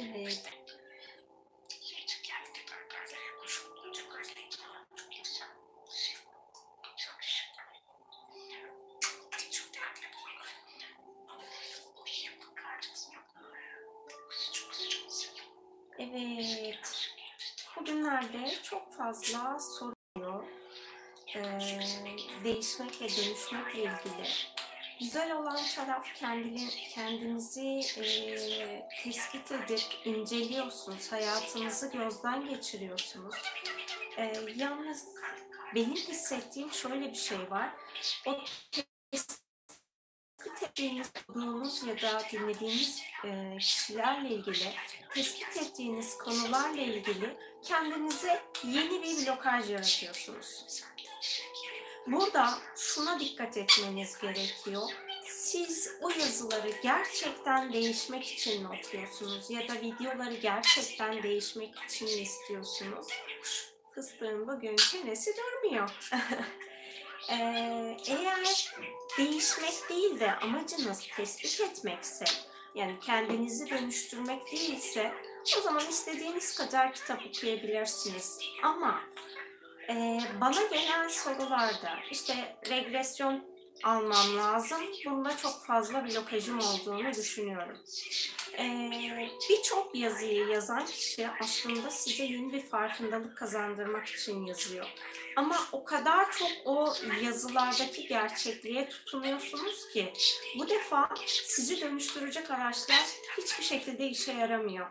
Evet. Evet. Bugünlerde çok fazla soruyor. Ee, değişmek ve dönüşmekle ilgili. Güzel olan taraf kendini, kendinizi e, tespit edip inceliyorsunuz. Hayatınızı gözden geçiriyorsunuz. Ee, yalnız benim hissettiğim şöyle bir şey var. O tespit ettiğiniz, okuduğunuz ya da dinlediğiniz e, kişilerle ilgili, tespit ettiğiniz konularla ilgili kendinize yeni bir blokaj yaratıyorsunuz. Burada şuna dikkat etmeniz gerekiyor. Siz o yazıları gerçekten değişmek için mi atıyorsunuz ya da videoları gerçekten değişmek için mi istiyorsunuz? Fıstığın bugün çenesi durmuyor. Ee, eğer değişmek değil de amacınız tespit etmekse, yani kendinizi dönüştürmek değilse, o zaman istediğiniz kadar kitap okuyabilirsiniz. Ama e, bana gelen sorularda işte regresyon almam lazım. Bunda çok fazla blokajım olduğunu düşünüyorum. Ee, Birçok yazıyı yazan kişi aslında size yeni bir farkındalık kazandırmak için yazıyor. Ama o kadar çok o yazılardaki gerçekliğe tutunuyorsunuz ki bu defa sizi dönüştürecek araçlar hiçbir şekilde işe yaramıyor.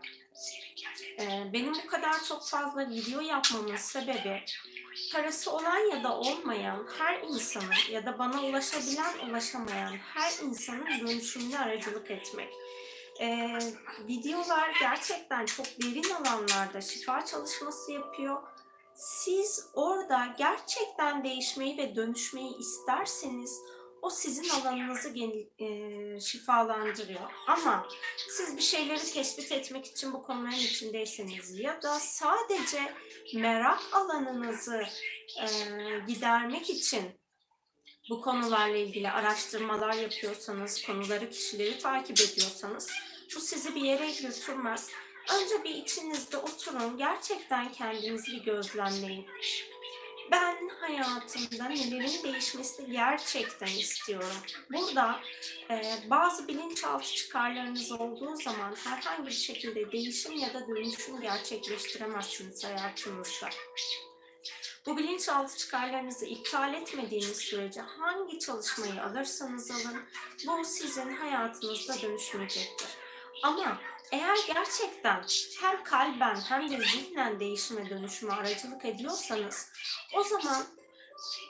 Ee, benim bu kadar çok fazla video yapmamın sebebi parası olan ya da olmayan her insanın ya da bana ulaşabilen ulaşamayan her insanın dönüşümüne aracılık etmek. Ee, videolar gerçekten çok derin alanlarda şifa çalışması yapıyor. Siz orada gerçekten değişmeyi ve dönüşmeyi isterseniz o sizin alanınızı geni- e, şifalandırıyor. Ama siz bir şeyleri tespit etmek için bu konuların içindeyseniz ya da sadece merak alanınızı e, gidermek için bu konularla ilgili araştırmalar yapıyorsanız, konuları, kişileri takip ediyorsanız bu sizi bir yere götürmez. Önce bir içinizde oturun, gerçekten kendinizi bir gözlemleyin. Hayatımda nelerin değişmesini gerçekten istiyorum. Burada e, bazı bilinçaltı çıkarlarınız olduğu zaman herhangi bir şekilde değişim ya da dönüşüm gerçekleştiremezsiniz hayatınızda. Bu bilinçaltı çıkarlarınızı iptal etmediğiniz sürece hangi çalışmayı alırsanız alın bu sizin hayatınızda dönüşmeyecektir. Ama eğer gerçekten hem kalben hem de zihnen değişime dönüşüme aracılık ediyorsanız o zaman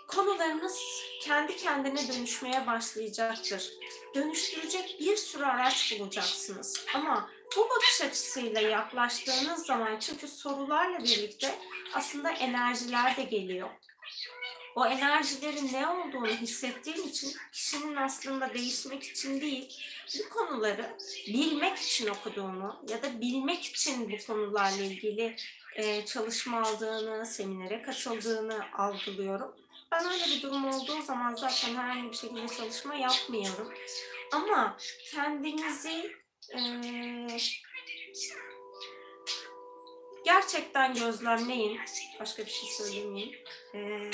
konularınız kendi kendine dönüşmeye başlayacaktır. Dönüştürecek bir sürü araç bulacaksınız. Ama bu bakış açısıyla yaklaştığınız zaman çünkü sorularla birlikte aslında enerjiler de geliyor. O enerjilerin ne olduğunu hissettiğim için kişinin aslında değişmek için değil, bu konuları bilmek için okuduğunu ya da bilmek için bu konularla ilgili e, çalışma aldığını, seminere katıldığını algılıyorum. Ben öyle bir durum olduğu zaman zaten herhangi bir şekilde çalışma yapmıyorum. Ama kendinizi e, gerçekten gözlemleyin. Başka bir şey söylemeyeyim. E,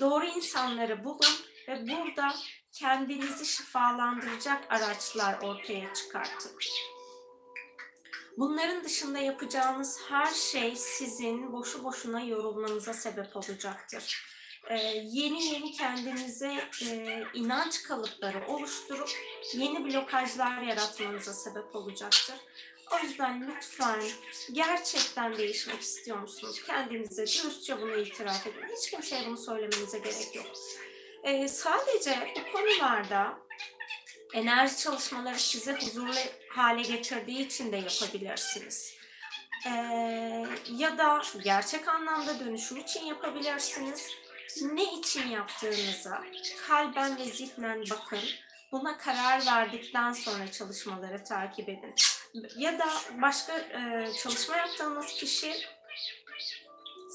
doğru insanları bulun ve burada kendinizi şifalandıracak araçlar ortaya çıkartın. Bunların dışında yapacağınız her şey sizin boşu boşuna yorulmanıza sebep olacaktır. Ee, yeni yeni kendinize e, inanç kalıpları oluşturup yeni blokajlar yaratmanıza sebep olacaktır. O yüzden lütfen gerçekten değişmek istiyor musunuz? Kendinize dürüstçe bunu itiraf edin. Hiç kimseye bunu söylemenize gerek yok. Ee, sadece bu konularda enerji çalışmaları size huzurlu hale getirdiği için de yapabilirsiniz. Ee, ya da gerçek anlamda dönüşüm için yapabilirsiniz. Ne için yaptığınıza kalben ve zihnen bakın. Buna karar verdikten sonra çalışmaları takip edin. Ya da başka e, çalışma yaptığınız kişi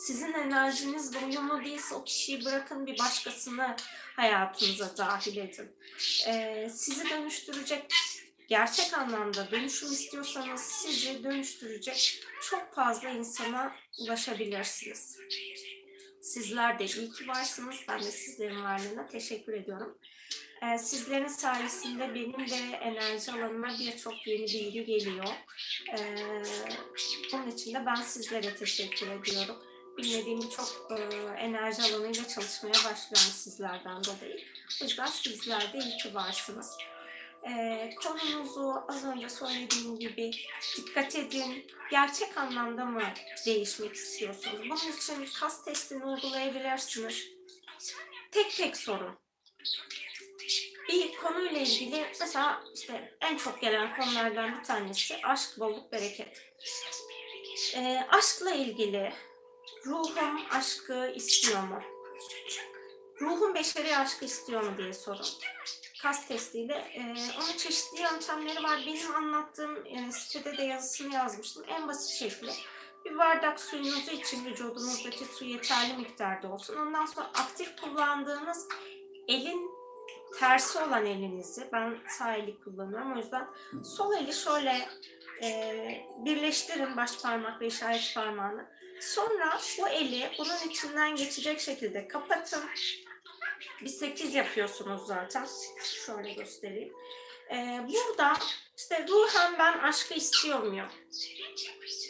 sizin enerjinizle uyumlu değilse o kişiyi bırakın bir başkasını hayatınıza dahil edin. Ee, sizi dönüştürecek gerçek anlamda dönüşüm istiyorsanız sizi dönüştürecek çok fazla insana ulaşabilirsiniz. Sizler de iyi ki varsınız. Ben de sizlerin varlığına teşekkür ediyorum. Ee, sizlerin sayesinde benim de enerji alanıma birçok yeni bilgi geliyor. Ee, bunun için de ben sizlere teşekkür ediyorum. Bilmediğim birçok e, enerji alanıyla çalışmaya başlıyorum sizlerden dolayı. O yüzden sizler de iyi ki varsınız. Ee, konumuzu az önce söylediğim gibi dikkat edin. Gerçek anlamda mı değişmek istiyorsunuz? Bunun için kas testini uygulayabilirsiniz. Tek tek sorun. Bir konuyla ilgili mesela işte en çok gelen konulardan bir tanesi aşk, bolluk, bereket. Ee, aşkla ilgili ruhum aşkı istiyor mu? Ruhum beşeri aşkı istiyor mu diye sorun kas testiyle. E, onun çeşitli yöntemleri var. Benim anlattığım e, sitede de yazısını yazmıştım. En basit şekli bir bardak suyunuzu için vücudunuzdaki su yeterli miktarda olsun. Ondan sonra aktif kullandığınız elin tersi olan elinizi, ben sağ eli kullanıyorum o yüzden sol eli şöyle e, birleştirin baş parmak ve işaret parmağını. Sonra bu eli bunun içinden geçecek şekilde kapatın bir 8 yapıyorsunuz zaten. Şöyle göstereyim. Ee, burada işte ruhen ben aşkı istiyor muyum?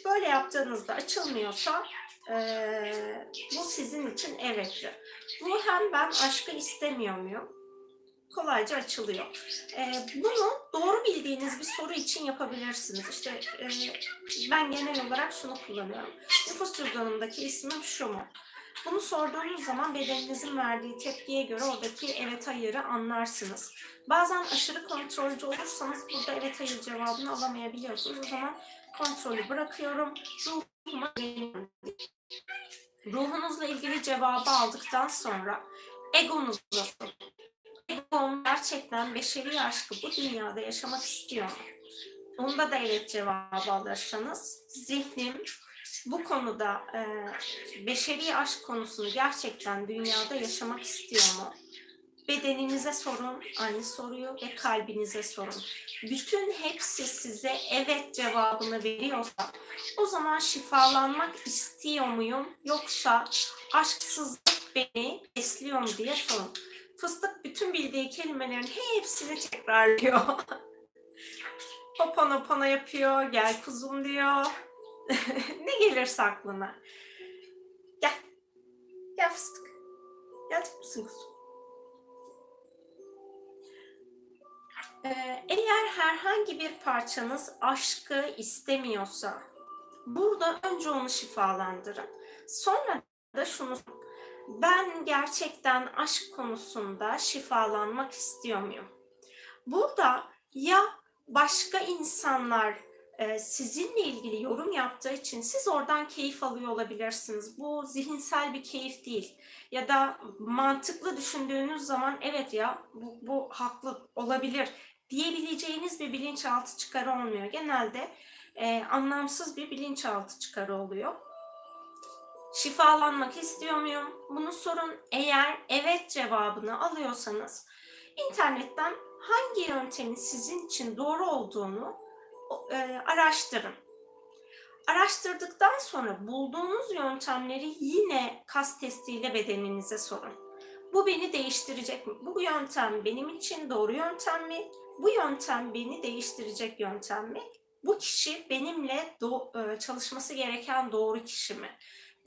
Böyle yaptığınızda açılmıyorsa e, bu sizin için evettir. Ruhen ben aşkı istemiyor muyum? Kolayca açılıyor. Ee, bunu doğru bildiğiniz bir soru için yapabilirsiniz. İşte e, ben genel olarak şunu kullanıyorum. Nüfus cüzdanımdaki ismim şu mu? Bunu sorduğunuz zaman bedeninizin verdiği tepkiye göre oradaki evet hayırı anlarsınız. Bazen aşırı kontrolcü olursanız burada evet hayır cevabını alamayabiliyorsunuz. O zaman kontrolü bırakıyorum. Ruhuma Ruhunuzla ilgili cevabı aldıktan sonra egonuzla Egom gerçekten beşeri aşkı bu dünyada yaşamak istiyor? Onda da evet cevabı alırsanız zihnim bu konuda e, beşeri aşk konusunu gerçekten dünyada yaşamak istiyor mu? Bedeninize sorun, aynı soruyu ve kalbinize sorun. Bütün hepsi size evet cevabını veriyorsa o zaman şifalanmak istiyor muyum yoksa aşksızlık beni besliyor mu diye sorun. Fıstık bütün bildiği kelimelerin hepsini tekrarlıyor. Hopanopana yapıyor, gel kuzum diyor ne gelirse aklına. Gel. Gel fıstık. Gelecek misin kuzum? Ee, eğer herhangi bir parçanız aşkı istemiyorsa burada önce onu şifalandırın. Sonra da şunu ben gerçekten aşk konusunda şifalanmak istiyor muyum? Burada ya başka insanlar e, sizinle ilgili yorum yaptığı için siz oradan keyif alıyor olabilirsiniz. Bu zihinsel bir keyif değil. Ya da mantıklı düşündüğünüz zaman evet ya bu, bu haklı olabilir diyebileceğiniz bir bilinçaltı çıkarı olmuyor. Genelde e, anlamsız bir bilinçaltı çıkarı oluyor. Şifalanmak istiyor muyum? Bunu sorun. Eğer evet cevabını alıyorsanız internetten hangi yöntemin sizin için doğru olduğunu e, araştırın. Araştırdıktan sonra bulduğunuz yöntemleri yine kas testiyle bedeninize sorun. Bu beni değiştirecek mi? Bu yöntem benim için doğru yöntem mi? Bu yöntem beni değiştirecek yöntem mi? Bu kişi benimle do- e, çalışması gereken doğru kişi mi?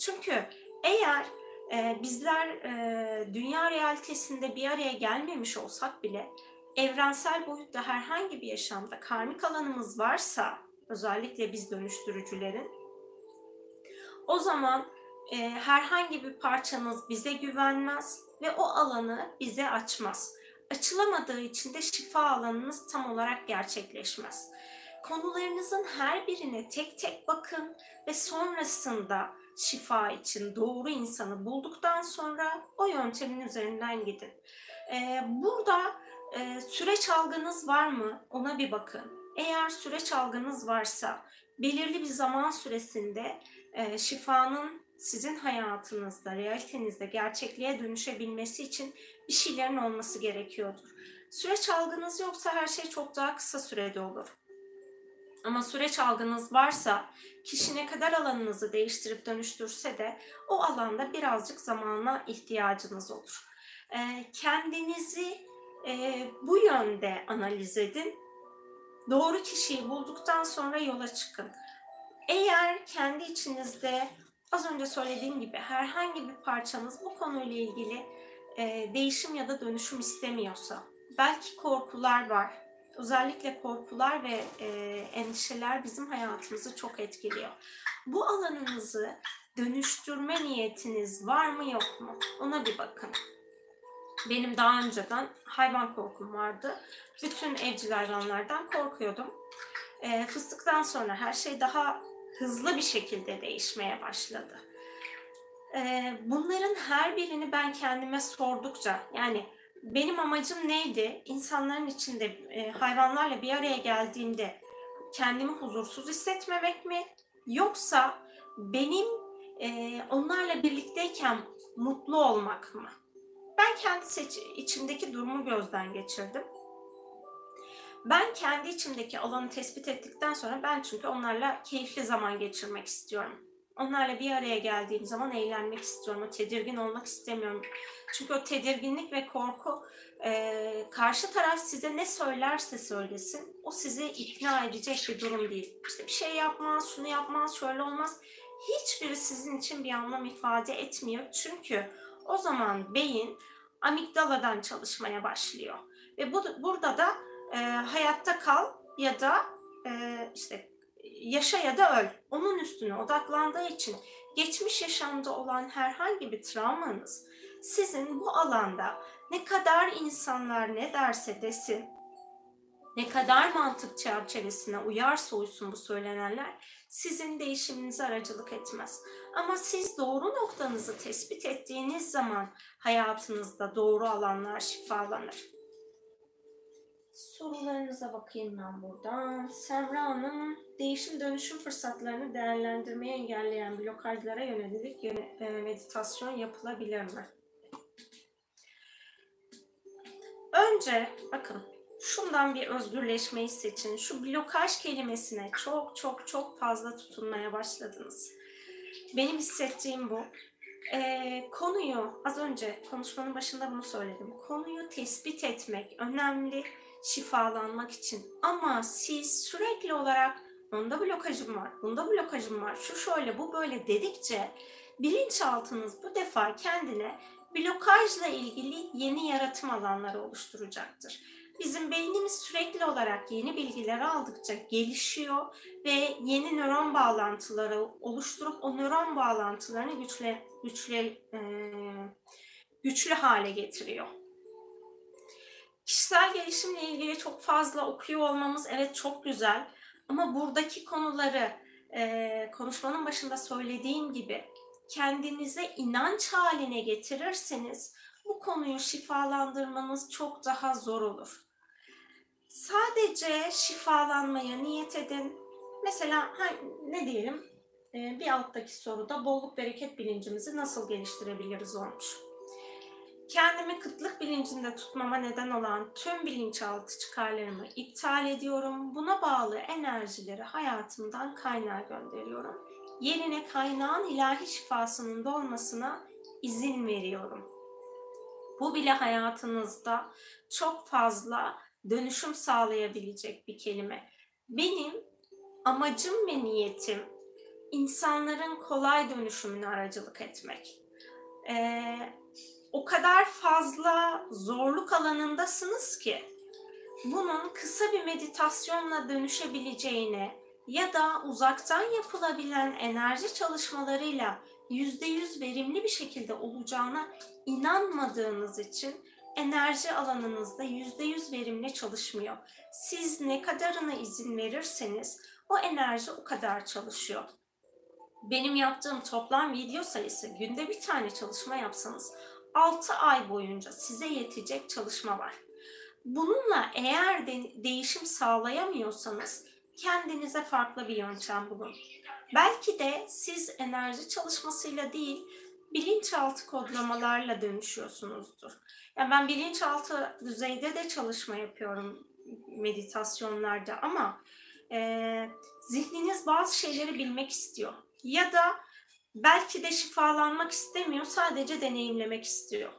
Çünkü eğer e, bizler e, dünya realitesinde bir araya gelmemiş olsak bile evrensel boyutta herhangi bir yaşamda karmik alanımız varsa özellikle biz dönüştürücülerin o zaman e, herhangi bir parçanız bize güvenmez ve o alanı bize açmaz. Açılamadığı için de şifa alanınız tam olarak gerçekleşmez. Konularınızın her birine tek tek bakın ve sonrasında şifa için doğru insanı bulduktan sonra o yöntemin üzerinden gidin. Ee, burada e, süreç algınız var mı? Ona bir bakın. Eğer süreç algınız varsa belirli bir zaman süresinde e, şifanın sizin hayatınızda, realitenizde gerçekliğe dönüşebilmesi için bir şeylerin olması gerekiyordur. Süreç algınız yoksa her şey çok daha kısa sürede olur. Ama süreç algınız varsa kişi ne kadar alanınızı değiştirip dönüştürse de o alanda birazcık zamana ihtiyacınız olur. Ee, kendinizi e, bu yönde analiz edin. Doğru kişiyi bulduktan sonra yola çıkın. Eğer kendi içinizde az önce söylediğim gibi herhangi bir parçanız bu konuyla ilgili e, değişim ya da dönüşüm istemiyorsa, belki korkular var. Özellikle korkular ve e, endişeler bizim hayatımızı çok etkiliyor. Bu alanınızı dönüştürme niyetiniz var mı yok mu? Ona bir bakın. Benim daha önceden hayvan korkum vardı. Bütün evcil hayvanlardan korkuyordum. E, fıstıktan sonra her şey daha hızlı bir şekilde değişmeye başladı. E, bunların her birini ben kendime sordukça, yani benim amacım neydi? İnsanların içinde e, hayvanlarla bir araya geldiğimde kendimi huzursuz hissetmemek mi? Yoksa benim e, onlarla birlikteyken mutlu olmak mı? Ben kendi seç içimdeki durumu gözden geçirdim. Ben kendi içimdeki alanı tespit ettikten sonra ben çünkü onlarla keyifli zaman geçirmek istiyorum. Onlarla bir araya geldiğim zaman eğlenmek istiyorum. O tedirgin olmak istemiyorum. Çünkü o tedirginlik ve korku e, karşı taraf size ne söylerse söylesin o sizi ikna edecek bir durum değil. İşte bir şey yapmaz, şunu yapmaz, şöyle olmaz. Hiçbiri sizin için bir anlam ifade etmiyor. Çünkü o zaman beyin amigdaladan çalışmaya başlıyor. Ve bu, burada da e, hayatta kal ya da e, işte yaşa ya da öl. Onun üstüne odaklandığı için geçmiş yaşamda olan herhangi bir travmanız sizin bu alanda ne kadar insanlar ne derse desin, ne kadar mantık çerçevesine uyarsa uysun bu söylenenler sizin değişiminize aracılık etmez. Ama siz doğru noktanızı tespit ettiğiniz zaman hayatınızda doğru alanlar şifalanır. Sorularınıza bakayım ben buradan. Semra Hanım, değişim dönüşüm fırsatlarını değerlendirmeyi engelleyen blokajlara yönelik e, meditasyon yapılabilir mi? Önce bakın şundan bir özgürleşmeyi seçin. Şu blokaj kelimesine çok çok çok fazla tutunmaya başladınız. Benim hissettiğim bu. Ee, konuyu az önce konuşmanın başında bunu söyledim. Konuyu tespit etmek önemli şifalanmak için. Ama siz sürekli olarak onda blokajım var, bunda blokajım var, şu şöyle, bu böyle dedikçe bilinçaltınız bu defa kendine blokajla ilgili yeni yaratım alanları oluşturacaktır. Bizim beynimiz sürekli olarak yeni bilgiler aldıkça gelişiyor ve yeni nöron bağlantıları oluşturup o nöron bağlantılarını güçlü güçlü e, güçlü hale getiriyor. Kişisel gelişimle ilgili çok fazla okuyor olmamız evet çok güzel ama buradaki konuları e, konuşmanın başında söylediğim gibi kendinize inanç haline getirirseniz bu konuyu şifalandırmanız çok daha zor olur. Sadece şifalanmaya niyet edin. Mesela ne diyelim bir alttaki soruda bolluk bereket bilincimizi nasıl geliştirebiliriz olmuş. Kendimi kıtlık bilincinde tutmama neden olan tüm bilinçaltı çıkarlarımı iptal ediyorum. Buna bağlı enerjileri hayatımdan kaynağa gönderiyorum. Yerine kaynağın ilahi şifasının dolmasına izin veriyorum. Bu bile hayatınızda çok fazla dönüşüm sağlayabilecek bir kelime. Benim amacım ve niyetim insanların kolay dönüşümüne aracılık etmek. Ee, o kadar fazla zorluk alanındasınız ki bunun kısa bir meditasyonla dönüşebileceğine ya da uzaktan yapılabilen enerji çalışmalarıyla yüzde yüz verimli bir şekilde olacağına inanmadığınız için enerji alanınızda yüzde yüz verimli çalışmıyor. Siz ne kadarına izin verirseniz o enerji o kadar çalışıyor. Benim yaptığım toplam video sayısı günde bir tane çalışma yapsanız 6 ay boyunca size yetecek çalışma var. Bununla eğer de değişim sağlayamıyorsanız kendinize farklı bir yöntem bulun. Belki de siz enerji çalışmasıyla değil, bilinçaltı kodlamalarla dönüşüyorsunuzdur. Yani ben bilinçaltı düzeyde de çalışma yapıyorum meditasyonlarda ama e, zihniniz bazı şeyleri bilmek istiyor. Ya da belki de şifalanmak istemiyor, sadece deneyimlemek istiyor.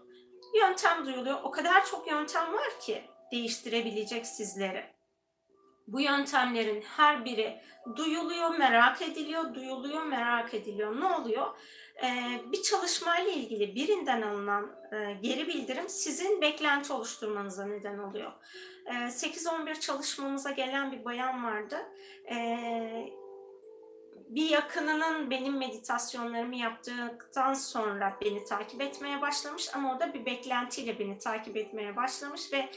Yöntem duyuluyor. O kadar çok yöntem var ki değiştirebilecek sizleri. Bu yöntemlerin her biri duyuluyor, merak ediliyor, duyuluyor, merak ediliyor. Ne oluyor? Ee, bir çalışmayla ilgili birinden alınan e, geri bildirim sizin beklenti oluşturmanıza neden oluyor. Ee, 8-11 çalışmamıza gelen bir bayan vardı. Ee, bir yakınının benim meditasyonlarımı yaptıktan sonra beni takip etmeye başlamış ama orada bir beklentiyle beni takip etmeye başlamış ve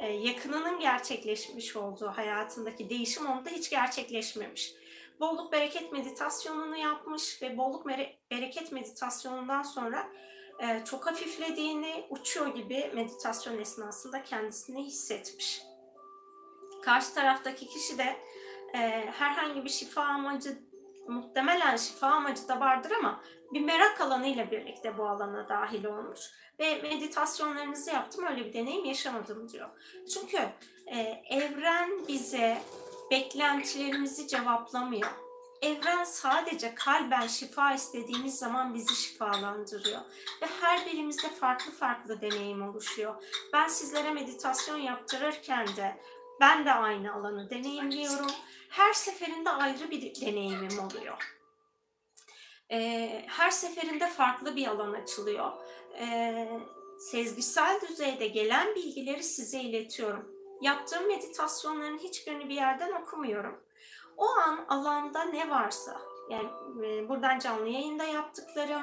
e, yakınının gerçekleşmiş olduğu hayatındaki değişim onda hiç gerçekleşmemiş. Bolluk bereket meditasyonunu yapmış ve bolluk bereket meditasyonundan sonra e, çok hafiflediğini, uçuyor gibi meditasyon esnasında kendisini hissetmiş. Karşı taraftaki kişi de e, herhangi bir şifa amacı muhtemelen şifa amacı da vardır ama bir merak alanıyla birlikte bu alana dahil olmuş ve meditasyonlarınızı yaptım öyle bir deneyim yaşamadım diyor. Çünkü e, evren bize beklentilerimizi cevaplamıyor. Evren sadece kalben şifa istediğimiz zaman bizi şifalandırıyor. Ve her birimizde farklı farklı deneyim oluşuyor. Ben sizlere meditasyon yaptırırken de ben de aynı alanı deneyimliyorum. Her seferinde ayrı bir deneyimim oluyor. Ee, her seferinde farklı bir alan açılıyor. Ee, sezgisel düzeyde gelen bilgileri size iletiyorum. Yaptığım meditasyonların hiçbirini bir yerden okumuyorum. O an alanda ne varsa, yani e, buradan canlı yayında yaptıklarım,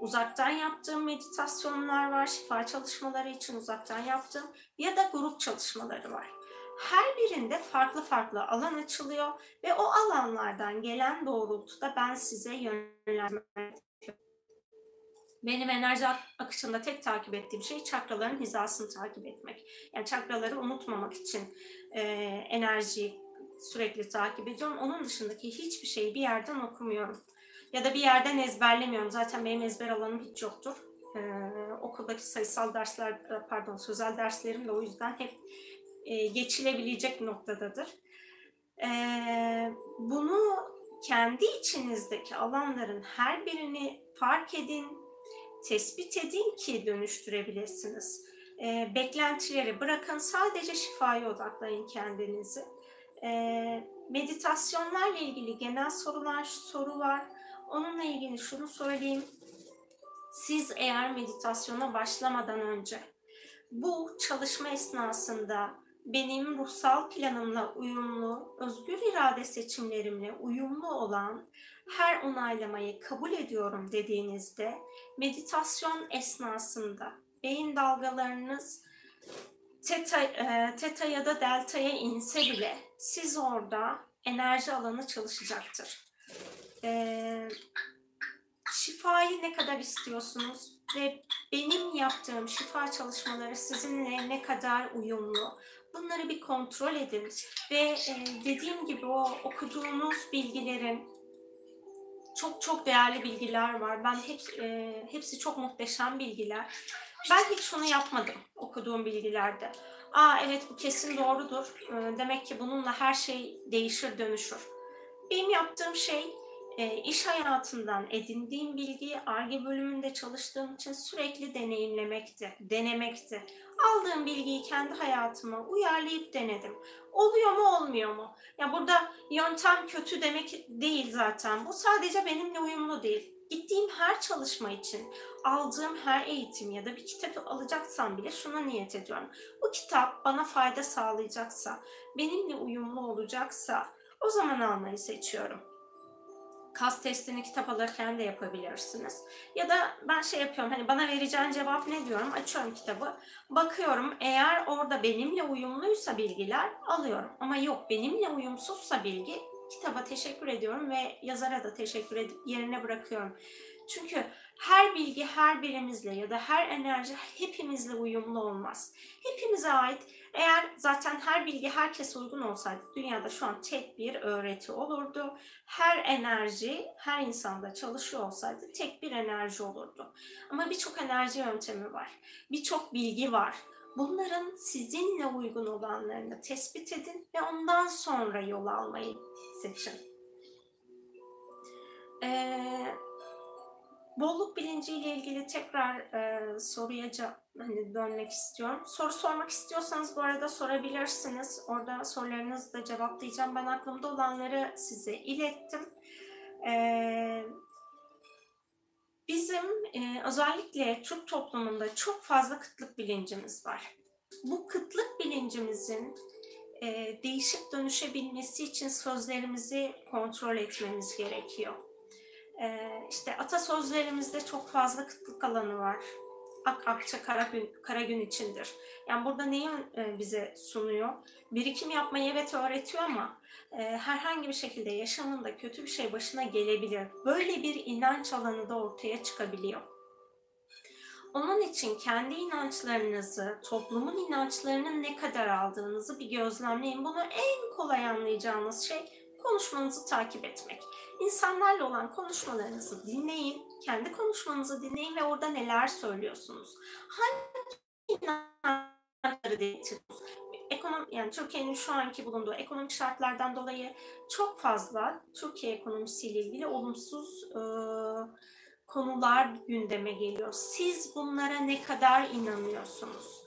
uzaktan yaptığım meditasyonlar var, şifa çalışmaları için uzaktan yaptığım ya da grup çalışmaları var. Her birinde farklı farklı alan açılıyor ve o alanlardan gelen doğrultuda ben size yönlendirme benim enerji akışında tek takip ettiğim şey çakraların hizasını takip etmek. Yani çakraları unutmamak için e, enerjiyi sürekli takip ediyorum. Onun dışındaki hiçbir şeyi bir yerden okumuyorum. Ya da bir yerden ezberlemiyorum. Zaten benim ezber alanım hiç yoktur. Ee, okuldaki sayısal dersler, pardon sözel derslerim de o yüzden hep e, geçilebilecek noktadadır. Ee, bunu kendi içinizdeki alanların her birini fark edin, tespit edin ki dönüştürebilirsiniz. E, beklentileri bırakın, sadece şifaya odaklayın kendinizi. E, meditasyonlarla ilgili genel sorular, soru var. Onunla ilgili şunu söyleyeyim. Siz eğer meditasyona başlamadan önce bu çalışma esnasında benim ruhsal planımla uyumlu, özgür irade seçimlerimle uyumlu olan her onaylamayı kabul ediyorum dediğinizde meditasyon esnasında beyin dalgalarınız teta, e, teta ya da delta'ya inse bile siz orada enerji alanı çalışacaktır. E, şifayı ne kadar istiyorsunuz ve benim yaptığım şifa çalışmaları sizinle ne kadar uyumlu? Bunları bir kontrol edin ve e, dediğim gibi o okuduğunuz bilgilerin çok çok değerli bilgiler var. Ben hep, e, hepsi çok muhteşem bilgiler. Ben hiç şunu yapmadım okuduğum bilgilerde. Aa evet bu kesin doğrudur. E, demek ki bununla her şey değişir, dönüşür. Benim yaptığım şey e, iş hayatından edindiğim bilgiyi ARGE bölümünde çalıştığım için sürekli deneyimlemekti, denemekti. Aldığım bilgiyi kendi hayatıma uyarlayıp denedim. Oluyor mu olmuyor mu? Ya burada yöntem kötü demek değil zaten. Bu sadece benimle uyumlu değil. Gittiğim her çalışma için aldığım her eğitim ya da bir kitap alacaksam bile şuna niyet ediyorum. Bu kitap bana fayda sağlayacaksa, benimle uyumlu olacaksa o zaman almayı seçiyorum kas testini kitap alırken de yapabilirsiniz. Ya da ben şey yapıyorum hani bana vereceğin cevap ne diyorum açıyorum kitabı bakıyorum eğer orada benimle uyumluysa bilgiler alıyorum ama yok benimle uyumsuzsa bilgi kitaba teşekkür ediyorum ve yazara da teşekkür edip yerine bırakıyorum. Çünkü her bilgi her birimizle ya da her enerji hepimizle uyumlu olmaz. Hepimize ait Eğer zaten her bilgi herkese uygun olsaydı dünyada şu an tek bir öğreti olurdu. Her enerji her insanda çalışıyor olsaydı tek bir enerji olurdu. Ama birçok enerji yöntemi var. Birçok bilgi var. Bunların sizinle uygun olanlarını tespit edin ve ondan sonra yol almayı seçin. Ee, bolluk bilinciyle ilgili tekrar e, soruya hani dönmek istiyorum. Soru sormak istiyorsanız bu arada sorabilirsiniz. Orada sorularınızı da cevaplayacağım. Ben aklımda olanları size ilettim. Ee, bizim e, özellikle Türk toplumunda çok fazla kıtlık bilincimiz var. Bu kıtlık bilincimizin e, değişip dönüşebilmesi için sözlerimizi kontrol etmemiz gerekiyor. E, işte atasözlerimizde çok fazla kıtlık alanı var. Ak akça kara gün, kara gün içindir. Yani burada neyi e, bize sunuyor? Birikim yapmayı evet öğretiyor ama e, herhangi bir şekilde yaşamında kötü bir şey başına gelebilir. Böyle bir inanç alanı da ortaya çıkabiliyor. Onun için kendi inançlarınızı, toplumun inançlarının ne kadar aldığınızı bir gözlemleyin. Bunu en kolay anlayacağınız şey konuşmanızı takip etmek. İnsanlarla olan konuşmalarınızı dinleyin, kendi konuşmanızı dinleyin ve orada neler söylüyorsunuz. Hangi inançları değiştiriyorsunuz? Ekonom, yani Türkiye'nin şu anki bulunduğu ekonomik şartlardan dolayı çok fazla Türkiye ekonomisiyle ilgili olumsuz e, konular gündeme geliyor. Siz bunlara ne kadar inanıyorsunuz?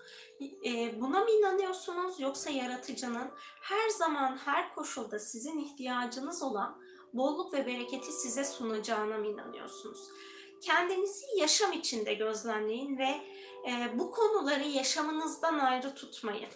E, buna mı inanıyorsunuz yoksa yaratıcının her zaman her koşulda sizin ihtiyacınız olan bolluk ve bereketi size sunacağına mı inanıyorsunuz? Kendinizi yaşam içinde gözlemleyin ve e, bu konuları yaşamınızdan ayrı tutmayın.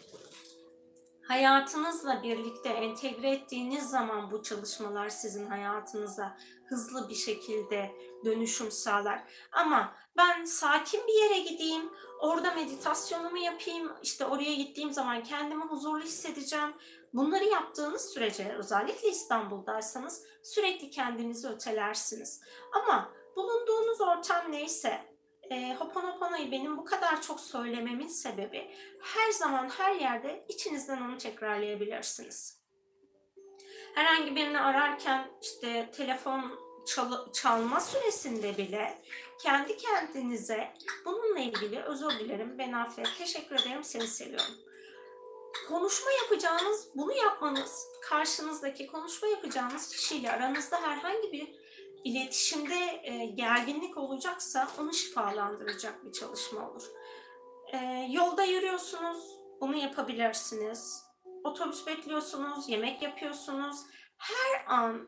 Hayatınızla birlikte entegre ettiğiniz zaman bu çalışmalar sizin hayatınıza hızlı bir şekilde dönüşüm sağlar. Ama ben sakin bir yere gideyim, orada meditasyonumu yapayım, işte oraya gittiğim zaman kendimi huzurlu hissedeceğim. Bunları yaptığınız sürece özellikle İstanbul'daysanız sürekli kendinizi ötelersiniz. Ama bulunduğunuz ortam neyse, e, Hoponopono'yu benim bu kadar çok söylememin sebebi her zaman her yerde içinizden onu tekrarlayabilirsiniz. Herhangi birini ararken işte telefon çal- çalma süresinde bile kendi kendinize bununla ilgili özür dilerim, ben affet, teşekkür ederim, seni seviyorum. Konuşma yapacağınız, bunu yapmanız, karşınızdaki konuşma yapacağınız kişiyle aranızda herhangi bir iletişimde e, gerginlik olacaksa onu şifalandıracak bir çalışma olur. E, yolda yürüyorsunuz, bunu yapabilirsiniz. Otobüs bekliyorsunuz, yemek yapıyorsunuz. Her an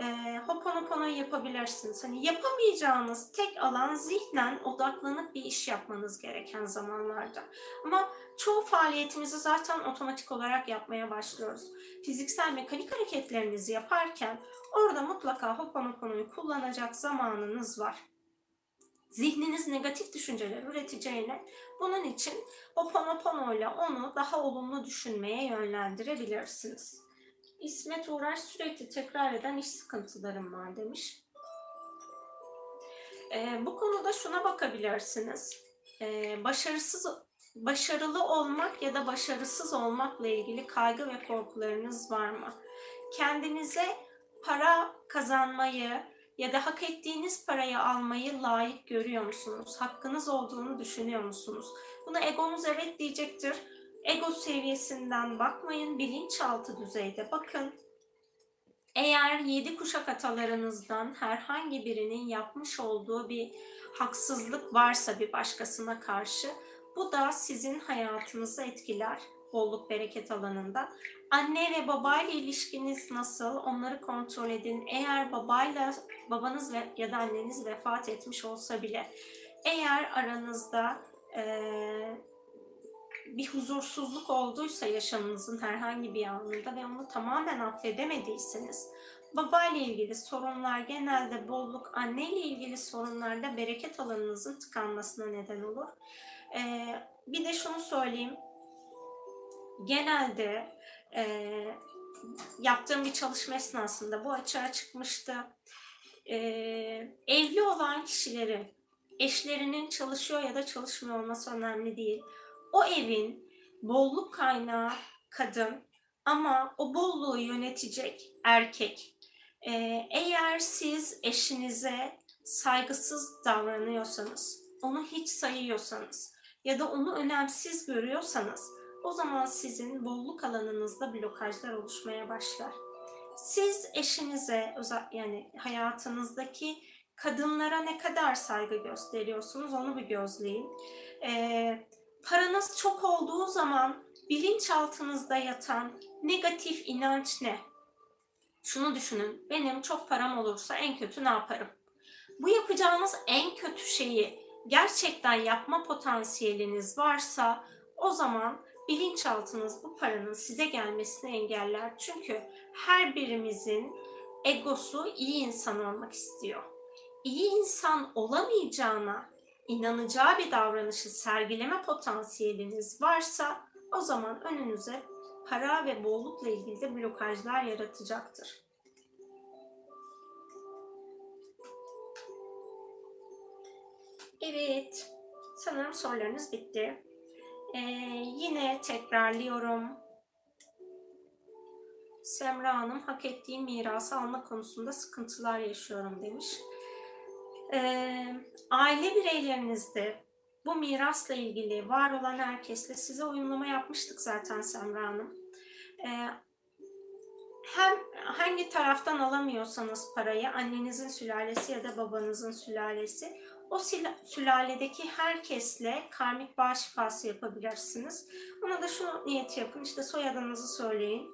e, Hoponopono yapabilirsiniz. Hani yapamayacağınız tek alan zihnen odaklanıp bir iş yapmanız gereken zamanlarda. Ama çoğu faaliyetimizi zaten otomatik olarak yapmaya başlıyoruz. Fiziksel mekanik hareketlerinizi yaparken orada mutlaka Hoponopono'yu kullanacak zamanınız var. Zihniniz negatif düşünceler üreteceğine bunun için Hoponopono ile onu daha olumlu düşünmeye yönlendirebilirsiniz. İsmet Uğraş sürekli tekrar eden iş sıkıntılarım var demiş. Ee, bu konuda şuna bakabilirsiniz. Ee, başarısız başarılı olmak ya da başarısız olmakla ilgili kaygı ve korkularınız var mı? Kendinize para kazanmayı ya da hak ettiğiniz parayı almayı layık görüyor musunuz? Hakkınız olduğunu düşünüyor musunuz? Buna egonuz evet diyecektir. Ego seviyesinden bakmayın, bilinçaltı düzeyde bakın. Eğer yedi kuşak atalarınızdan herhangi birinin yapmış olduğu bir haksızlık varsa bir başkasına karşı bu da sizin hayatınızı etkiler bolluk bereket alanında. Anne ve babayla ilişkiniz nasıl? Onları kontrol edin. Eğer babayla babanız ve ya da anneniz vefat etmiş olsa bile eğer aranızda eee bir huzursuzluk olduysa yaşamınızın herhangi bir anında ve onu tamamen affedemediyseniz babayla ilgili sorunlar genelde bolluk, anneyle ilgili sorunlarda bereket alanınızın tıkanmasına neden olur. Ee, bir de şunu söyleyeyim. Genelde e, yaptığım bir çalışma esnasında bu açığa çıkmıştı. Ee, evli olan kişilerin eşlerinin çalışıyor ya da çalışmıyor olması önemli değil o evin bolluk kaynağı kadın ama o bolluğu yönetecek erkek. Ee, eğer siz eşinize saygısız davranıyorsanız, onu hiç sayıyorsanız ya da onu önemsiz görüyorsanız o zaman sizin bolluk alanınızda blokajlar oluşmaya başlar. Siz eşinize yani hayatınızdaki kadınlara ne kadar saygı gösteriyorsunuz onu bir gözleyin. Ee, paranız çok olduğu zaman bilinçaltınızda yatan negatif inanç ne? Şunu düşünün, benim çok param olursa en kötü ne yaparım? Bu yapacağınız en kötü şeyi gerçekten yapma potansiyeliniz varsa o zaman bilinçaltınız bu paranın size gelmesini engeller. Çünkü her birimizin egosu iyi insan olmak istiyor. İyi insan olamayacağına inanacağı bir davranışı sergileme potansiyeliniz varsa o zaman önünüze para ve bollukla ilgili de blokajlar yaratacaktır. Evet, sanırım sorularınız bitti. Ee, yine tekrarlıyorum. Semra Hanım hak ettiğim mirası alma konusunda sıkıntılar yaşıyorum demiş. Ee, aile bireylerinizde bu mirasla ilgili var olan herkesle size uyumlama yapmıştık zaten Semra Hanım. Ee, hem hangi taraftan alamıyorsanız parayı annenizin sülalesi ya da babanızın sülalesi o sülaledeki herkesle karmik bağ şifası yapabilirsiniz. Ona da şu niyeti yapın işte soyadınızı söyleyin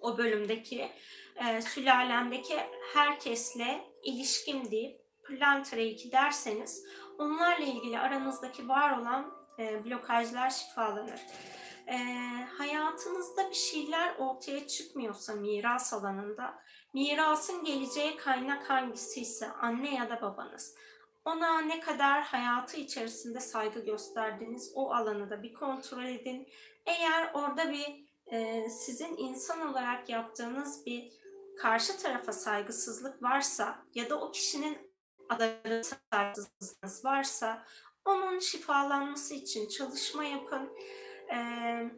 o bölümdeki e, sülalemdeki herkesle ilişkim deyip Planetary 2 derseniz onlarla ilgili aranızdaki var olan e, blokajlar şifalanır. E, hayatınızda bir şeyler ortaya çıkmıyorsa miras alanında, mirasın geleceği kaynak hangisiyse anne ya da babanız, ona ne kadar hayatı içerisinde saygı gösterdiniz o alanı da bir kontrol edin. Eğer orada bir e, sizin insan olarak yaptığınız bir karşı tarafa saygısızlık varsa ya da o kişinin adaları saygısızlığınız varsa onun şifalanması için çalışma yapın. Ee,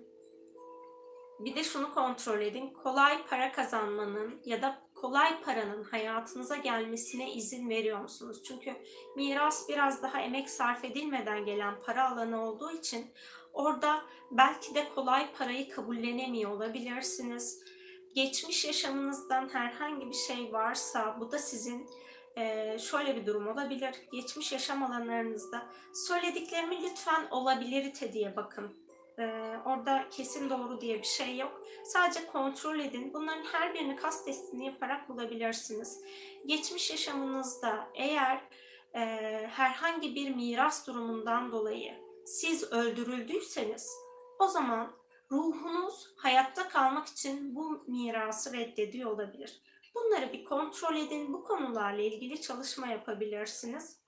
bir de şunu kontrol edin. Kolay para kazanmanın ya da kolay paranın hayatınıza gelmesine izin veriyor musunuz? Çünkü miras biraz daha emek sarf edilmeden gelen para alanı olduğu için orada belki de kolay parayı kabullenemiyor olabilirsiniz. Geçmiş yaşamınızdan herhangi bir şey varsa bu da sizin e, şöyle bir durum olabilir. Geçmiş yaşam alanlarınızda söylediklerimi lütfen olabilirite diye bakın. E, orada kesin doğru diye bir şey yok. Sadece kontrol edin. Bunların her birini kas testini yaparak bulabilirsiniz. Geçmiş yaşamınızda eğer e, herhangi bir miras durumundan dolayı siz öldürüldüyseniz o zaman ruhunuz hayatta kalmak için bu mirası reddediyor olabilir. Bunları bir kontrol edin. Bu konularla ilgili çalışma yapabilirsiniz.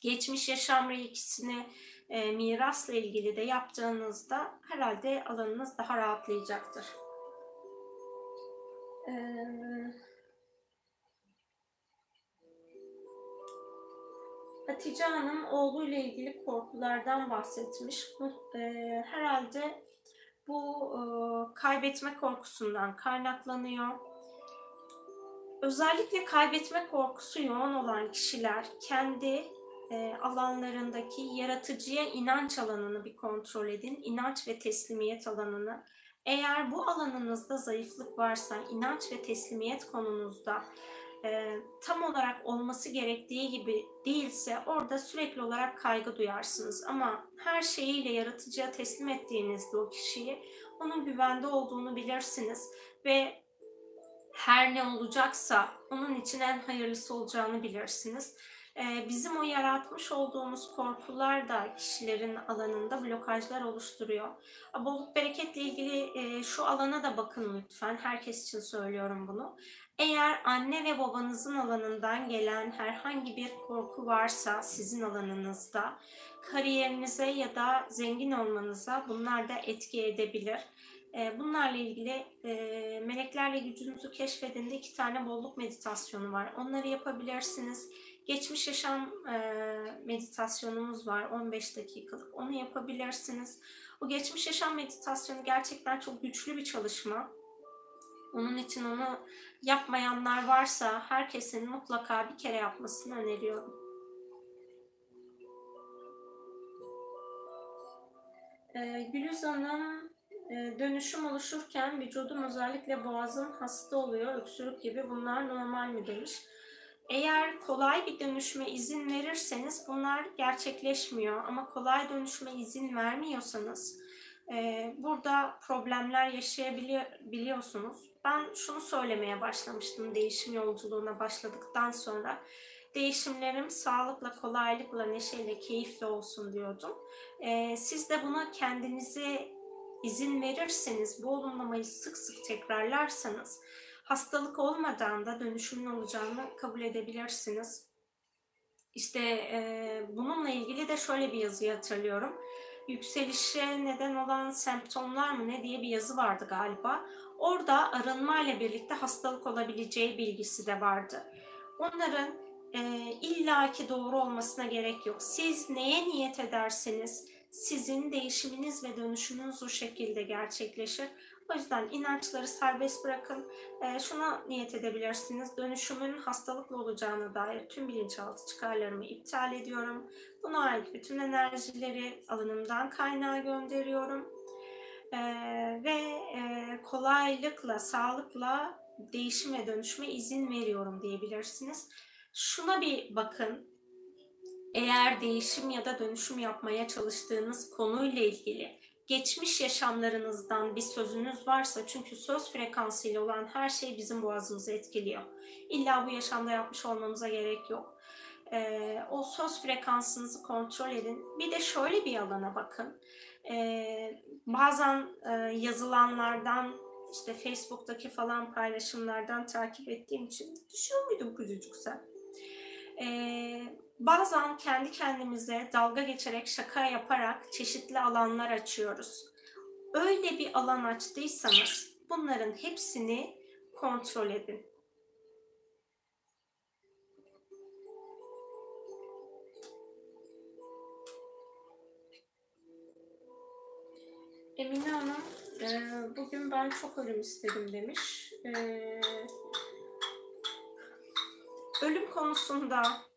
Geçmiş yaşam ikisini e, mirasla ilgili de yaptığınızda herhalde alanınız daha rahatlayacaktır. Ee, Hatice Hanım oğluyla ilgili korkulardan bahsetmiş. E, herhalde bu e, kaybetme korkusundan kaynaklanıyor Özellikle kaybetme korkusu yoğun olan kişiler kendi e, alanlarındaki yaratıcıya inanç alanını bir kontrol edin. İnanç ve teslimiyet alanını. Eğer bu alanınızda zayıflık varsa, inanç ve teslimiyet konunuzda e, tam olarak olması gerektiği gibi değilse orada sürekli olarak kaygı duyarsınız. Ama her şeyiyle yaratıcıya teslim ettiğinizde o kişiyi onun güvende olduğunu bilirsiniz ve her ne olacaksa onun için en hayırlısı olacağını bilirsiniz. Ee, bizim o yaratmış olduğumuz korkular da kişilerin alanında blokajlar oluşturuyor. Bolluk bereketle ilgili e, şu alana da bakın lütfen. Herkes için söylüyorum bunu. Eğer anne ve babanızın alanından gelen herhangi bir korku varsa sizin alanınızda kariyerinize ya da zengin olmanıza bunlar da etki edebilir. Ee, bunlarla ilgili e, meleklerle gücünüzü keşfedinde iki tane bolluk meditasyonu var. Onları yapabilirsiniz. Geçmiş yaşam e, meditasyonumuz var 15 dakikalık. Onu yapabilirsiniz. Bu geçmiş yaşam meditasyonu gerçekten çok güçlü bir çalışma. Onun için onu yapmayanlar varsa herkesin mutlaka bir kere yapmasını öneriyorum. Ee, Gülüz Hanım dönüşüm oluşurken vücudum özellikle boğazım hasta oluyor, öksürük gibi bunlar normal mi demiş. Eğer kolay bir dönüşme izin verirseniz bunlar gerçekleşmiyor ama kolay dönüşme izin vermiyorsanız e, burada problemler yaşayabiliyorsunuz. Ben şunu söylemeye başlamıştım değişim yolculuğuna başladıktan sonra. Değişimlerim sağlıkla, kolaylıkla, neşeyle, keyifle olsun diyordum. E, siz de buna kendinize izin verirseniz, bu olumlamayı sık sık tekrarlarsanız hastalık olmadan da dönüşümün olacağını kabul edebilirsiniz. İşte e, bununla ilgili de şöyle bir yazıyı hatırlıyorum. Yükselişe neden olan semptomlar mı ne diye bir yazı vardı galiba. Orada arınma ile birlikte hastalık olabileceği bilgisi de vardı. Onların e, illaki doğru olmasına gerek yok. Siz neye niyet ederseniz sizin değişiminiz ve dönüşümünüz o şekilde gerçekleşir. O yüzden inançları serbest bırakın. E, şuna niyet edebilirsiniz. Dönüşümün hastalıklı olacağına dair tüm bilinçaltı çıkarlarımı iptal ediyorum. Buna ait bütün enerjileri alanımdan kaynağa gönderiyorum. E, ve e, kolaylıkla, sağlıkla değişim ve dönüşüme izin veriyorum diyebilirsiniz. Şuna bir bakın. Eğer değişim ya da dönüşüm yapmaya çalıştığınız konuyla ilgili geçmiş yaşamlarınızdan bir sözünüz varsa çünkü söz frekansıyla olan her şey bizim boğazımızı etkiliyor. İlla bu yaşamda yapmış olmamıza gerek yok. Ee, o söz frekansınızı kontrol edin. Bir de şöyle bir alana bakın. Ee, bazen e, yazılanlardan işte Facebook'taki falan paylaşımlardan takip ettiğim için düşüyor muydum kuzucuk sen? Ee, Bazen kendi kendimize dalga geçerek, şaka yaparak çeşitli alanlar açıyoruz. Öyle bir alan açtıysanız bunların hepsini kontrol edin. Emine Hanım, e, bugün ben çok ölüm istedim demiş. E, ölüm konusunda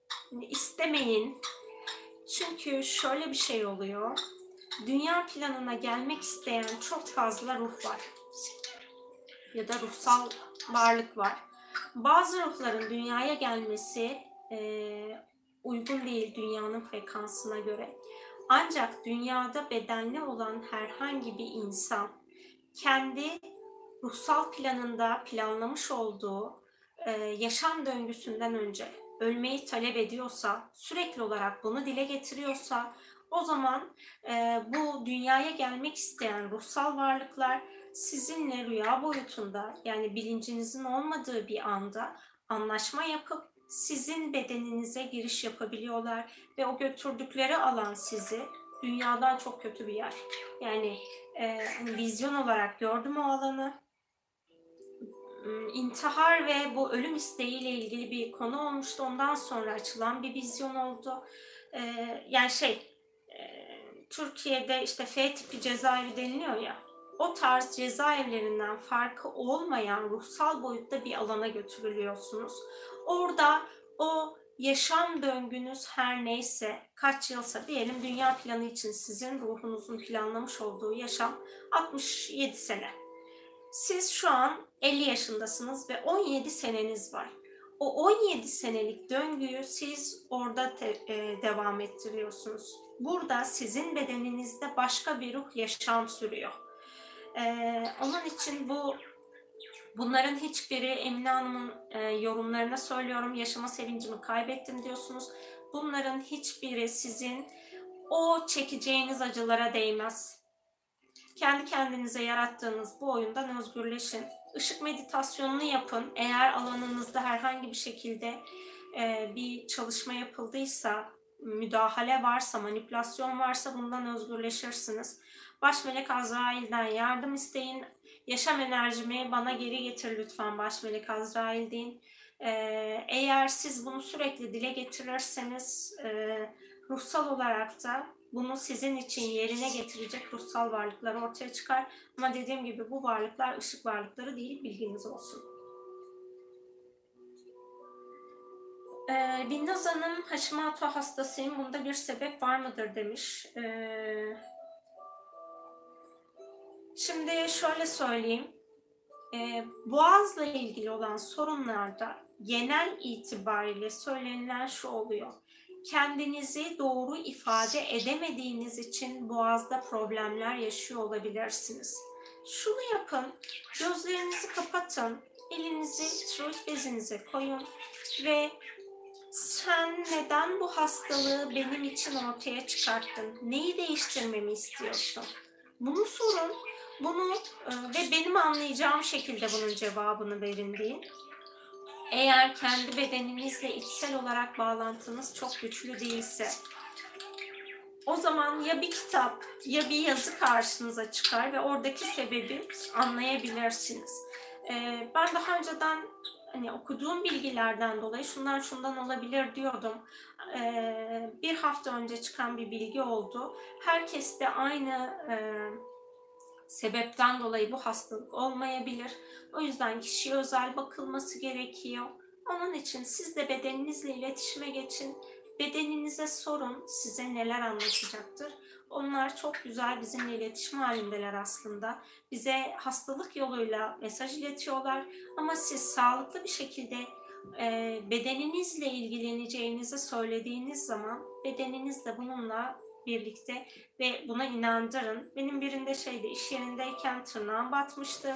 istemeyin. Çünkü şöyle bir şey oluyor. Dünya planına gelmek isteyen çok fazla ruh var. Ya da ruhsal varlık var. Bazı ruhların dünyaya gelmesi e, uygun değil dünyanın frekansına göre. Ancak dünyada bedenli olan herhangi bir insan kendi ruhsal planında planlamış olduğu e, yaşam döngüsünden önce ölmeyi talep ediyorsa, sürekli olarak bunu dile getiriyorsa o zaman e, bu dünyaya gelmek isteyen ruhsal varlıklar sizinle rüya boyutunda yani bilincinizin olmadığı bir anda anlaşma yapıp sizin bedeninize giriş yapabiliyorlar ve o götürdükleri alan sizi dünyadan çok kötü bir yer. Yani e, vizyon olarak gördüm o alanı intihar ve bu ölüm isteğiyle ilgili bir konu olmuştu. Ondan sonra açılan bir vizyon oldu. Yani şey, Türkiye'de işte F tipi cezaevi deniliyor ya, o tarz cezaevlerinden farkı olmayan ruhsal boyutta bir alana götürülüyorsunuz. Orada o yaşam döngünüz her neyse, kaç yılsa diyelim dünya planı için sizin ruhunuzun planlamış olduğu yaşam 67 sene. Siz şu an 50 yaşındasınız ve 17 seneniz var. O 17 senelik döngüyü siz orada te, e, devam ettiriyorsunuz. Burada sizin bedeninizde başka bir ruh yaşam sürüyor. E, onun için bu bunların hiçbiri Emine Hanım'ın e, yorumlarına söylüyorum. Yaşama sevincimi kaybettim diyorsunuz. Bunların hiçbiri sizin o çekeceğiniz acılara değmez. Kendi kendinize yarattığınız bu oyundan özgürleşin ışık meditasyonunu yapın. Eğer alanınızda herhangi bir şekilde e, bir çalışma yapıldıysa, müdahale varsa, manipülasyon varsa bundan özgürleşirsiniz. Baş melek Azrail'den yardım isteyin. Yaşam enerjimi bana geri getir lütfen baş melek Azrail deyin. Ee, eğer siz bunu sürekli dile getirirseniz e, ruhsal olarak da bunu sizin için yerine getirecek ruhsal varlıklar ortaya çıkar. Ama dediğim gibi bu varlıklar ışık varlıkları değil bilginiz olsun. Ee, Binnaz Hanım Hashimoto hastasıyım. Bunda bir sebep var mıdır demiş. Ee, şimdi şöyle söyleyeyim. Ee, boğazla ilgili olan sorunlarda genel itibariyle söylenilen şu oluyor. Kendinizi doğru ifade edemediğiniz için boğazda problemler yaşıyor olabilirsiniz. Şunu yapın, gözlerinizi kapatın, elinizi tiroid bezinize koyun ve sen neden bu hastalığı benim için ortaya çıkarttın? Neyi değiştirmemi istiyorsun? Bunu sorun. Bunu e, ve benim anlayacağım şekilde bunun cevabını verin deyin. Eğer kendi bedeninizle içsel olarak bağlantınız çok güçlü değilse o zaman ya bir kitap ya bir yazı karşınıza çıkar ve oradaki sebebi anlayabilirsiniz. Ee, ben daha önceden hani okuduğum bilgilerden dolayı şundan şundan olabilir diyordum. Ee, bir hafta önce çıkan bir bilgi oldu. Herkes de aynı e, sebepten dolayı bu hastalık olmayabilir. O yüzden kişiye özel bakılması gerekiyor. Onun için siz de bedeninizle iletişime geçin. Bedeninize sorun size neler anlatacaktır. Onlar çok güzel bizimle iletişim halindeler aslında. Bize hastalık yoluyla mesaj iletiyorlar. Ama siz sağlıklı bir şekilde e, bedeninizle ilgileneceğinizi söylediğiniz zaman bedeniniz de bununla birlikte ve buna inandırın. Benim birinde şeyde iş yerindeyken tırnağım batmıştı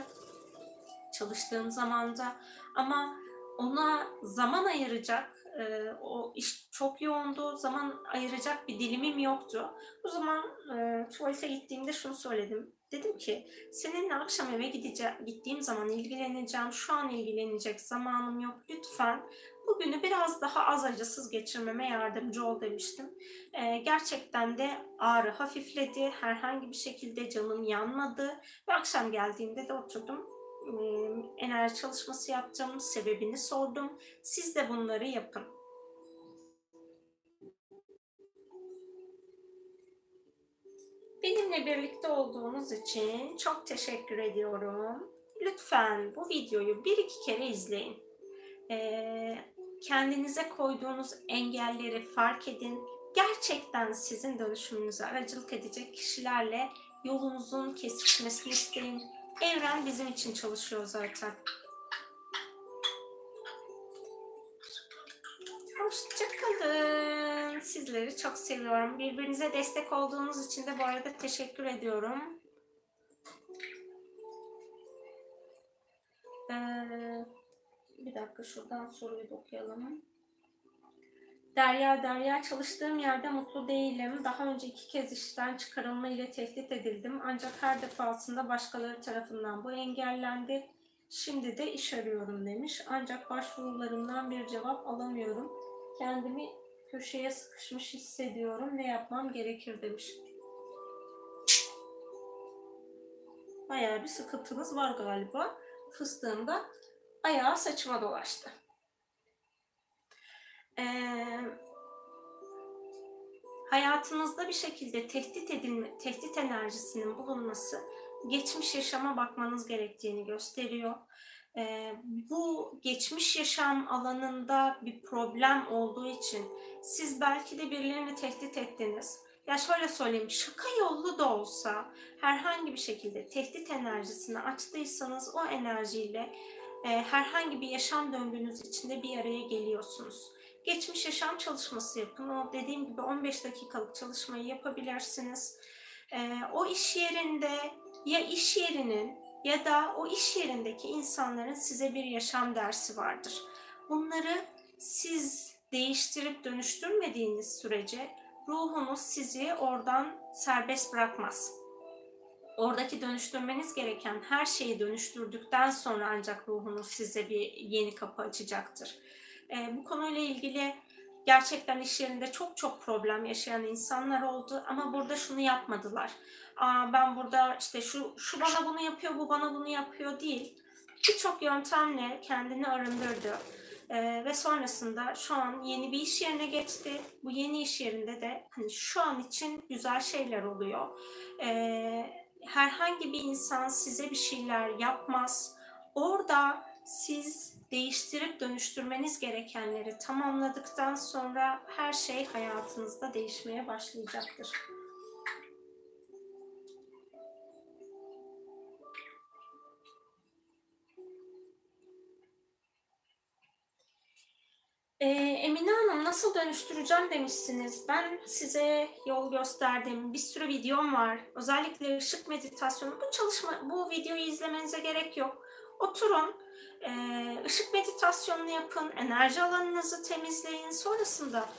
çalıştığım zamanda ama ona zaman ayıracak e, o iş çok yoğundu zaman ayıracak bir dilimim yoktu. O zaman e, tuvalete gittiğimde şunu söyledim. Dedim ki seninle akşam eve gideceğim, gittiğim zaman ilgileneceğim. Şu an ilgilenecek zamanım yok. Lütfen bugünü biraz daha az acısız geçirmeme yardımcı ol demiştim. E, gerçekten de ağrı hafifledi. Herhangi bir şekilde canım yanmadı. Ve akşam geldiğimde de oturdum enerji çalışması yaptım, sebebini sordum. Siz de bunları yapın. Benimle birlikte olduğunuz için çok teşekkür ediyorum. Lütfen bu videoyu bir iki kere izleyin. Ee, kendinize koyduğunuz engelleri fark edin. Gerçekten sizin dönüşümünüze aracılık edecek kişilerle yolunuzun kesişmesini isteyin Evren bizim için çalışıyor zaten. Hoşçakalın. Sizleri çok seviyorum. Birbirinize destek olduğunuz için de bu arada teşekkür ediyorum. Ee, bir dakika şuradan soruyu da okuyalım. Derya Derya çalıştığım yerde mutlu değilim. Daha önce iki kez işten çıkarılma ile tehdit edildim. Ancak her defasında başkaları tarafından bu engellendi. Şimdi de iş arıyorum demiş. Ancak başvurularımdan bir cevap alamıyorum. Kendimi köşeye sıkışmış hissediyorum. Ne yapmam gerekir demiş. Bayağı bir sıkıntınız var galiba. Fıstığım da ayağı saçıma dolaştı. Ee, hayatınızda bir şekilde tehdit edilme, tehdit enerjisinin bulunması geçmiş yaşama bakmanız gerektiğini gösteriyor. Ee, bu geçmiş yaşam alanında bir problem olduğu için siz belki de birilerini tehdit ettiniz. Ya şöyle söyleyeyim, şaka yollu da olsa herhangi bir şekilde tehdit enerjisini açtıysanız o enerjiyle herhangi bir yaşam döngünüz içinde bir araya geliyorsunuz. Geçmiş yaşam çalışması yapın. O dediğim gibi 15 dakikalık çalışmayı yapabilirsiniz. Ee, o iş yerinde ya iş yerinin ya da o iş yerindeki insanların size bir yaşam dersi vardır. Bunları siz değiştirip dönüştürmediğiniz sürece ruhunuz sizi oradan serbest bırakmaz. Oradaki dönüştürmeniz gereken her şeyi dönüştürdükten sonra ancak ruhunuz size bir yeni kapı açacaktır. E, bu konuyla ilgili gerçekten iş yerinde çok çok problem yaşayan insanlar oldu ama burada şunu yapmadılar. Aa, ben burada işte şu, şu bana bunu yapıyor, bu bana bunu yapıyor değil. Birçok yöntemle kendini arındırdı. Ee, ve sonrasında şu an yeni bir iş yerine geçti. Bu yeni iş yerinde de hani şu an için güzel şeyler oluyor. Ee, herhangi bir insan size bir şeyler yapmaz. Orada siz değiştirip dönüştürmeniz gerekenleri tamamladıktan sonra her şey hayatınızda değişmeye başlayacaktır. Emine Hanım nasıl dönüştüreceğim demişsiniz. Ben size yol gösterdim. Bir sürü videom var. Özellikle ışık meditasyonu. Bu çalışma, bu videoyu izlemenize gerek yok. Oturun, ışık meditasyonunu yapın, enerji alanınızı temizleyin. Sonrasında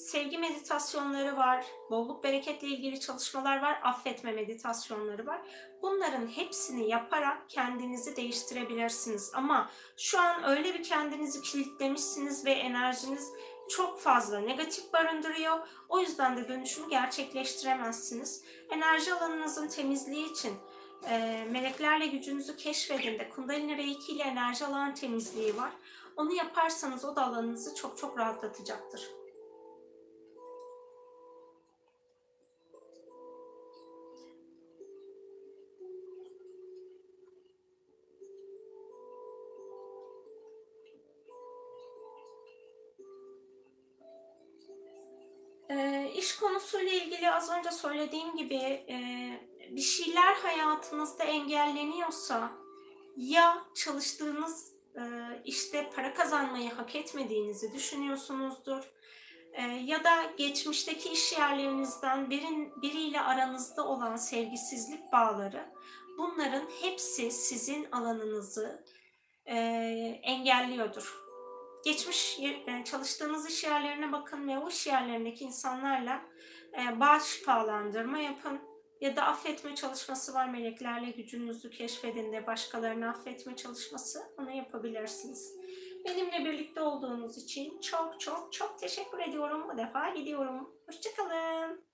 sevgi meditasyonları var, bolluk bereketle ilgili çalışmalar var, affetme meditasyonları var. Bunların hepsini yaparak kendinizi değiştirebilirsiniz. Ama şu an öyle bir kendinizi kilitlemişsiniz ve enerjiniz çok fazla negatif barındırıyor. O yüzden de dönüşümü gerçekleştiremezsiniz. Enerji alanınızın temizliği için e, meleklerle gücünüzü keşfedin de Kundalini Reiki ile enerji alan temizliği var. Onu yaparsanız o da alanınızı çok çok rahatlatacaktır. Konusuyla ilgili az önce söylediğim gibi e, bir şeyler hayatınızda engelleniyorsa ya çalıştığınız e, işte para kazanmayı hak etmediğinizi düşünüyorsunuzdur e, ya da geçmişteki iş yerlerinizden birin, biriyle aranızda olan sevgisizlik bağları bunların hepsi sizin alanınızı engelliyordur. Geçmiş çalıştığınız iş yerlerine bakın ve o iş yerlerindeki insanlarla e, bağ şifalandırma yapın. Ya da affetme çalışması var meleklerle gücünüzü keşfedin de başkalarını affetme çalışması onu yapabilirsiniz. Benimle birlikte olduğunuz için çok çok çok teşekkür ediyorum. Bu defa gidiyorum. Hoşçakalın.